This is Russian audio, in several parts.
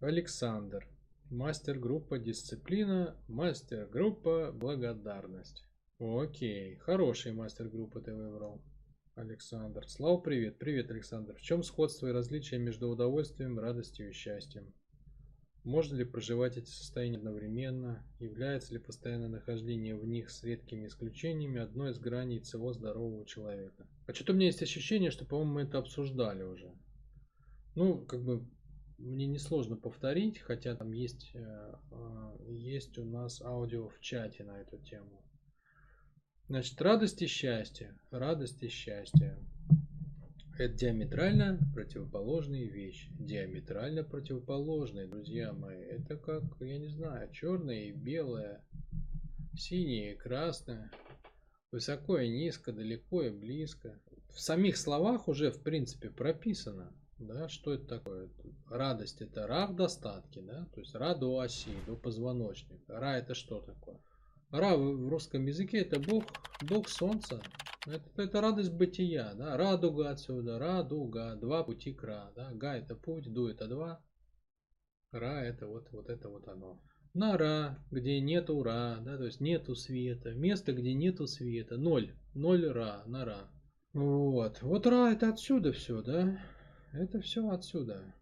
Александр. Мастер-группа дисциплина, мастер-группа благодарность. Окей, хороший мастер-группа ты выбрал. Александр. Слава, привет. Привет, Александр. В чем сходство и различие между удовольствием, радостью и счастьем? Можно ли проживать эти состояния одновременно? Является ли постоянное нахождение в них с редкими исключениями одной из граней всего здорового человека? А что-то у меня есть ощущение, что, по-моему, мы это обсуждали уже. Ну, как бы мне несложно повторить, хотя там есть, э, э, есть у нас аудио в чате на эту тему. Значит, радость и счастье. Радость и счастье. Это диаметрально противоположные вещи. Диаметрально противоположные, друзья мои. Это как, я не знаю, черное и белое, синее и красное, высоко и низко, далеко и близко. В самих словах уже, в принципе, прописано, да, что это такое. Радость это ра в достатке, да, то есть ра до оси, до позвоночника. Ра это что такое? Ра в русском языке это Бог, Бог Солнца, это, это радость бытия, да? Радуга отсюда, радуга, два пути к ра, да? Га это путь, ду это два, ра это вот, вот это вот оно. На ра, где нету ра, да, то есть нету света, место, где нету света, ноль, ноль ра, на ра. Вот, вот ра это отсюда все, да? Это все отсюда.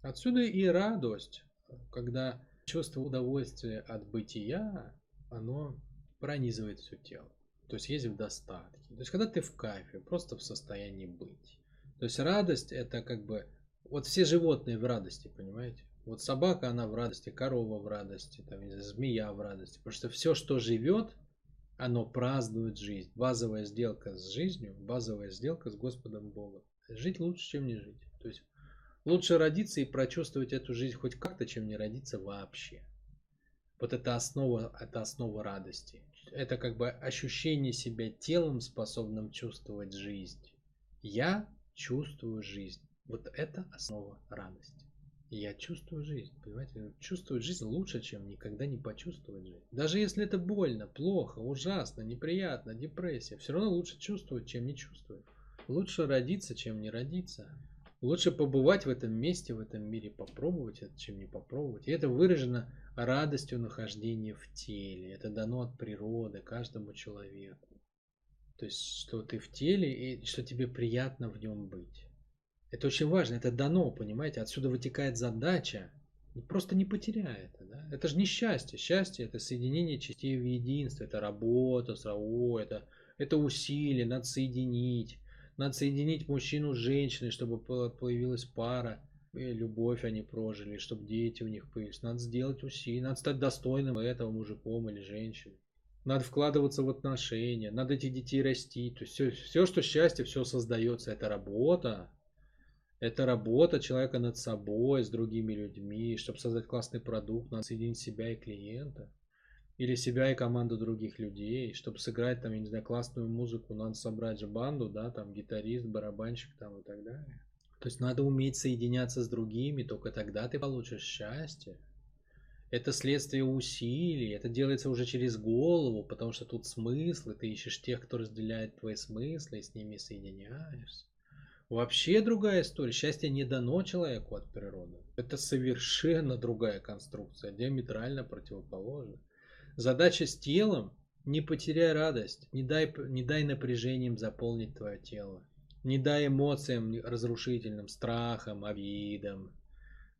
Отсюда и радость, когда чувство удовольствия от бытия, оно пронизывает все тело. То есть есть в достатке. То есть когда ты в кайфе, просто в состоянии быть. То есть радость это как бы... Вот все животные в радости, понимаете? Вот собака, она в радости, корова в радости, там, змея в радости. Потому что все, что живет, оно празднует жизнь. Базовая сделка с жизнью, базовая сделка с Господом Богом. Жить лучше, чем не жить. То есть лучше родиться и прочувствовать эту жизнь хоть как-то, чем не родиться вообще. Вот это основа, это основа радости это как бы ощущение себя телом, способным чувствовать жизнь. Я чувствую жизнь. Вот это основа радости. Я чувствую жизнь, понимаете? Чувствовать жизнь лучше, чем никогда не почувствовать жизнь. Даже если это больно, плохо, ужасно, неприятно, депрессия, все равно лучше чувствовать, чем не чувствовать. Лучше родиться, чем не родиться. Лучше побывать в этом месте, в этом мире, попробовать это, чем не попробовать. И это выражено радостью нахождения в теле. Это дано от природы каждому человеку. То есть, что ты в теле и что тебе приятно в нем быть. Это очень важно, это дано, понимаете? Отсюда вытекает задача. Просто не потеряй это. Да? Это же не счастье. Счастье это соединение частей в единство. Это работа, это, это усилие, надо соединить. Надо соединить мужчину с женщиной, чтобы появилась пара любовь они прожили, чтобы дети у них появились. Надо сделать усилия, надо стать достойным этого мужиком или женщиной. Надо вкладываться в отношения, надо этих детей расти. То есть все, все, что счастье, все создается. Это работа. Это работа человека над собой, с другими людьми. Чтобы создать классный продукт, надо соединить себя и клиента. Или себя и команду других людей. Чтобы сыграть там, я не знаю, классную музыку, надо собрать же банду, да, там гитарист, барабанщик там и так далее. То есть надо уметь соединяться с другими, только тогда ты получишь счастье. Это следствие усилий, это делается уже через голову, потому что тут смыслы, ты ищешь тех, кто разделяет твои смыслы, и с ними соединяешься. Вообще другая история. Счастье не дано человеку от природы. Это совершенно другая конструкция, диаметрально противоположная. Задача с телом – не потеряй радость, не дай, не дай напряжением заполнить твое тело. Не дай эмоциям разрушительным, страхам, обидам,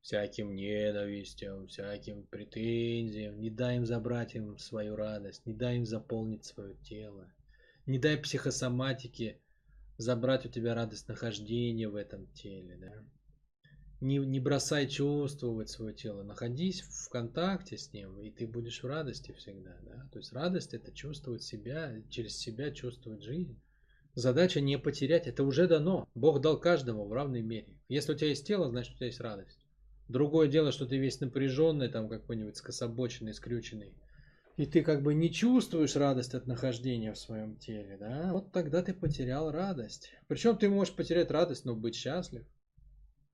всяким ненавистям, всяким претензиям. Не дай им забрать им свою радость, не дай им заполнить свое тело. Не дай психосоматике забрать у тебя радость нахождения в этом теле. Да? Не, не бросай чувствовать свое тело, находись в контакте с ним, и ты будешь в радости всегда. Да? То есть радость это чувствовать себя, через себя чувствовать жизнь. Задача не потерять, это уже дано. Бог дал каждому в равной мере. Если у тебя есть тело, значит у тебя есть радость. Другое дело, что ты весь напряженный, там какой-нибудь скособоченный, скрюченный. И ты как бы не чувствуешь радость от нахождения в своем теле, да? Вот тогда ты потерял радость. Причем ты можешь потерять радость, но быть счастлив.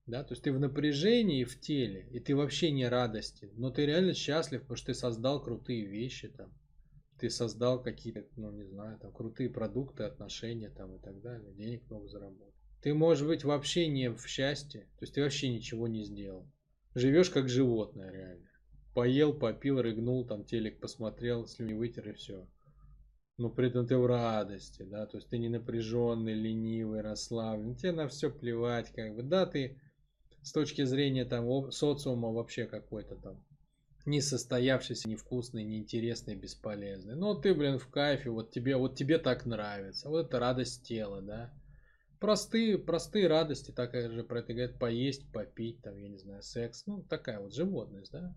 Да, то есть ты в напряжении в теле, и ты вообще не радостен, но ты реально счастлив, потому что ты создал крутые вещи там ты создал какие-то, ну не знаю, там крутые продукты, отношения там и так далее, денег много заработал. Ты можешь быть вообще не в счастье, то есть ты вообще ничего не сделал. живешь как животное реально. Поел, попил, рыгнул, там телек посмотрел, слюни вытер и все. Но при этом ты в радости, да, то есть ты не напряженный, ленивый, расслабленный, тебе на все плевать, как бы, да, ты с точки зрения там социума вообще какой-то там несостоявшийся, невкусный, неинтересный, бесполезный. Но ты, блин, в кайфе, вот тебе, вот тебе так нравится. Вот это радость тела, да. Простые, простые радости, так же про это говорят, поесть, попить, там, я не знаю, секс. Ну, такая вот животность, да.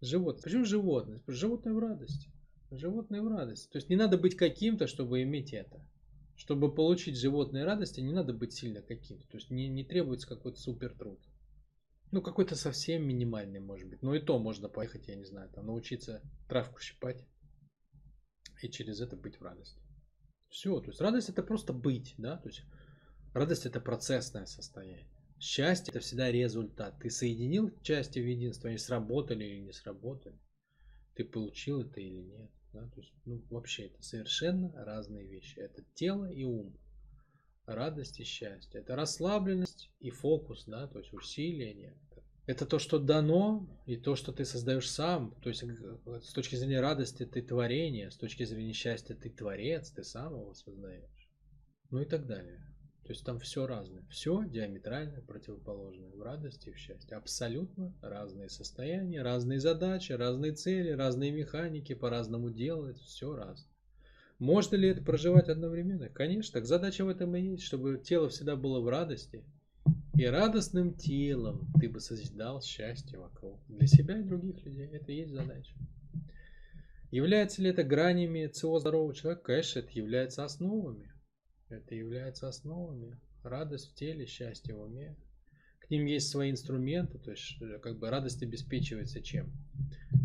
Животное. Почему животность? Животное в радости. Животное в радости. То есть не надо быть каким-то, чтобы иметь это. Чтобы получить животные радости, не надо быть сильно каким-то. То есть не, не требуется какой-то супер труд. Ну, какой-то совсем минимальный, может быть. Но и то можно поехать, я не знаю, там научиться травку щипать и через это быть в радости. Все, то есть радость это просто быть, да, то есть радость это процессное состояние. Счастье это всегда результат. Ты соединил части в единство, они сработали или не сработали. Ты получил это или нет. Да? То есть, ну, вообще это совершенно разные вещи. Это тело и ум радость и счастье. Это расслабленность и фокус, да, то есть усилие. Это то, что дано, и то, что ты создаешь сам. То есть э, с точки зрения радости ты творение, с точки зрения счастья ты творец, ты сам его создаешь. Ну и так далее. То есть там все разное. Все диаметрально противоположное в радости и в счастье. Абсолютно разные состояния, разные задачи, разные цели, разные механики, по-разному делать. Все разное. Можно ли это проживать одновременно? Конечно, так задача в этом и есть, чтобы тело всегда было в радости. И радостным телом ты бы созидал счастье вокруг. Для себя и других людей. Это и есть задача. Является ли это гранями ЦО здорового человека? Конечно, это является основами. Это является основами. Радость в теле, счастье в уме. К ним есть свои инструменты, то есть э, как бы радость обеспечивается чем?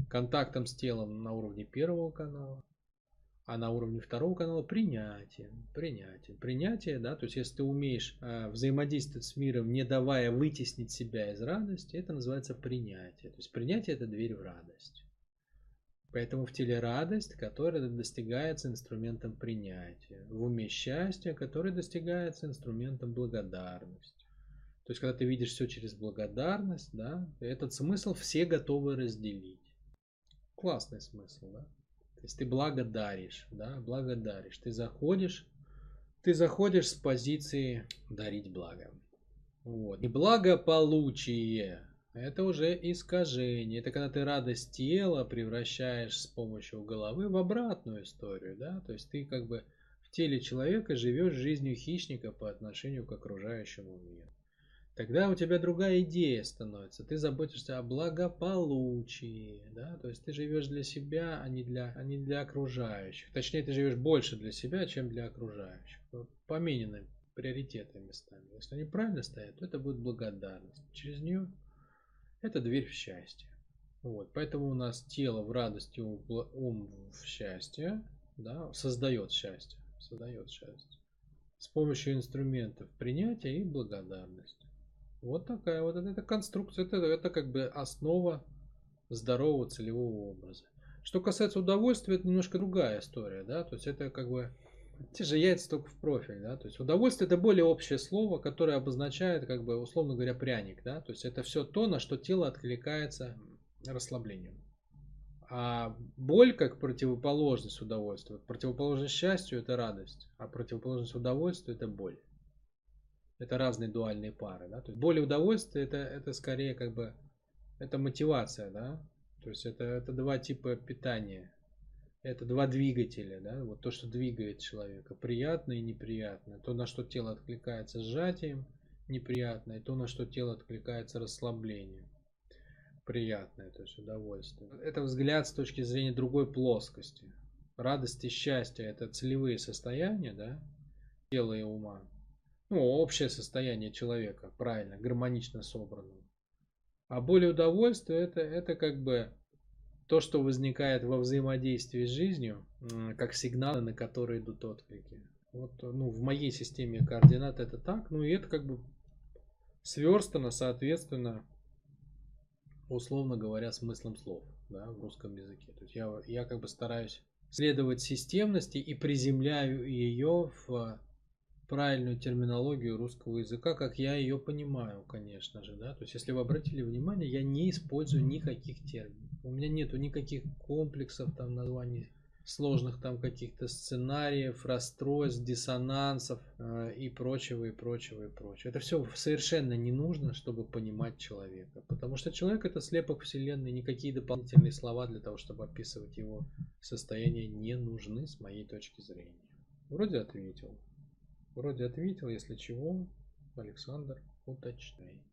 Контактом с телом на уровне первого канала, а на уровне второго канала принятие, принятие, принятие, да, то есть если ты умеешь э, взаимодействовать с миром, не давая вытеснить себя из радости, это называется принятие. То есть принятие это дверь в радость. Поэтому в теле радость, которая достигается инструментом принятия. В уме счастье, которое достигается инструментом благодарности. То есть, когда ты видишь все через благодарность, да, этот смысл все готовы разделить. Классный смысл, да? Есть ты благодаришь, да, благодаришь. Ты заходишь, ты заходишь с позиции дарить благо. Вот. И благополучие – это уже искажение. Это когда ты радость тела превращаешь с помощью головы в обратную историю, да, то есть ты как бы в теле человека живешь жизнью хищника по отношению к окружающему миру. Тогда у тебя другая идея становится. Ты заботишься о благополучии, да, то есть ты живешь для себя, а не для, а не для окружающих. Точнее, ты живешь больше для себя, чем для окружающих. Поменены приоритеты местами. Если они правильно стоят, то это будет благодарность. Через нее это дверь в счастье. Вот, поэтому у нас тело в радости, ум в счастье, да, создает счастье, создает счастье с помощью инструментов принятия и благодарности. Вот такая вот эта конструкция, это, это как бы основа здорового целевого образа. Что касается удовольствия, это немножко другая история, да, то есть это как бы те же яйца только в профиль, да, то есть удовольствие это более общее слово, которое обозначает, как бы, условно говоря, пряник, да, то есть это все то, на что тело откликается расслаблением. А боль как противоположность удовольствия, противоположность счастью это радость, а противоположность удовольствию это боль это разные дуальные пары, да, то есть боль и удовольствие это, это скорее как бы, это мотивация, да, то есть это, это два типа питания, это два двигателя, да, вот то, что двигает человека, приятное и неприятное, то, на что тело откликается сжатием, неприятное, то, на что тело откликается расслаблением, приятное, то есть удовольствие. Это взгляд с точки зрения другой плоскости. Радость и счастье – это целевые состояния, да, тела и ума ну, общее состояние человека, правильно, гармонично собранного. А более удовольствие это, это как бы то, что возникает во взаимодействии с жизнью, как сигналы, на которые идут отклики. Вот, ну, в моей системе координат это так, ну и это как бы сверстано, соответственно, условно говоря, смыслом слов да, в русском языке. То есть я, я как бы стараюсь следовать системности и приземляю ее в правильную терминологию русского языка, как я ее понимаю, конечно же, да. То есть, если вы обратили внимание, я не использую никаких терминов. У меня нету никаких комплексов, там, названий сложных там каких-то сценариев, расстройств, диссонансов э, и прочего, и прочего, и прочего. Это все совершенно не нужно, чтобы понимать человека. Потому что человек это слепок Вселенной, никакие дополнительные слова для того, чтобы описывать его состояние, не нужны с моей точки зрения. Вроде ответил. Вроде ответил, если чего, Александр, уточняй.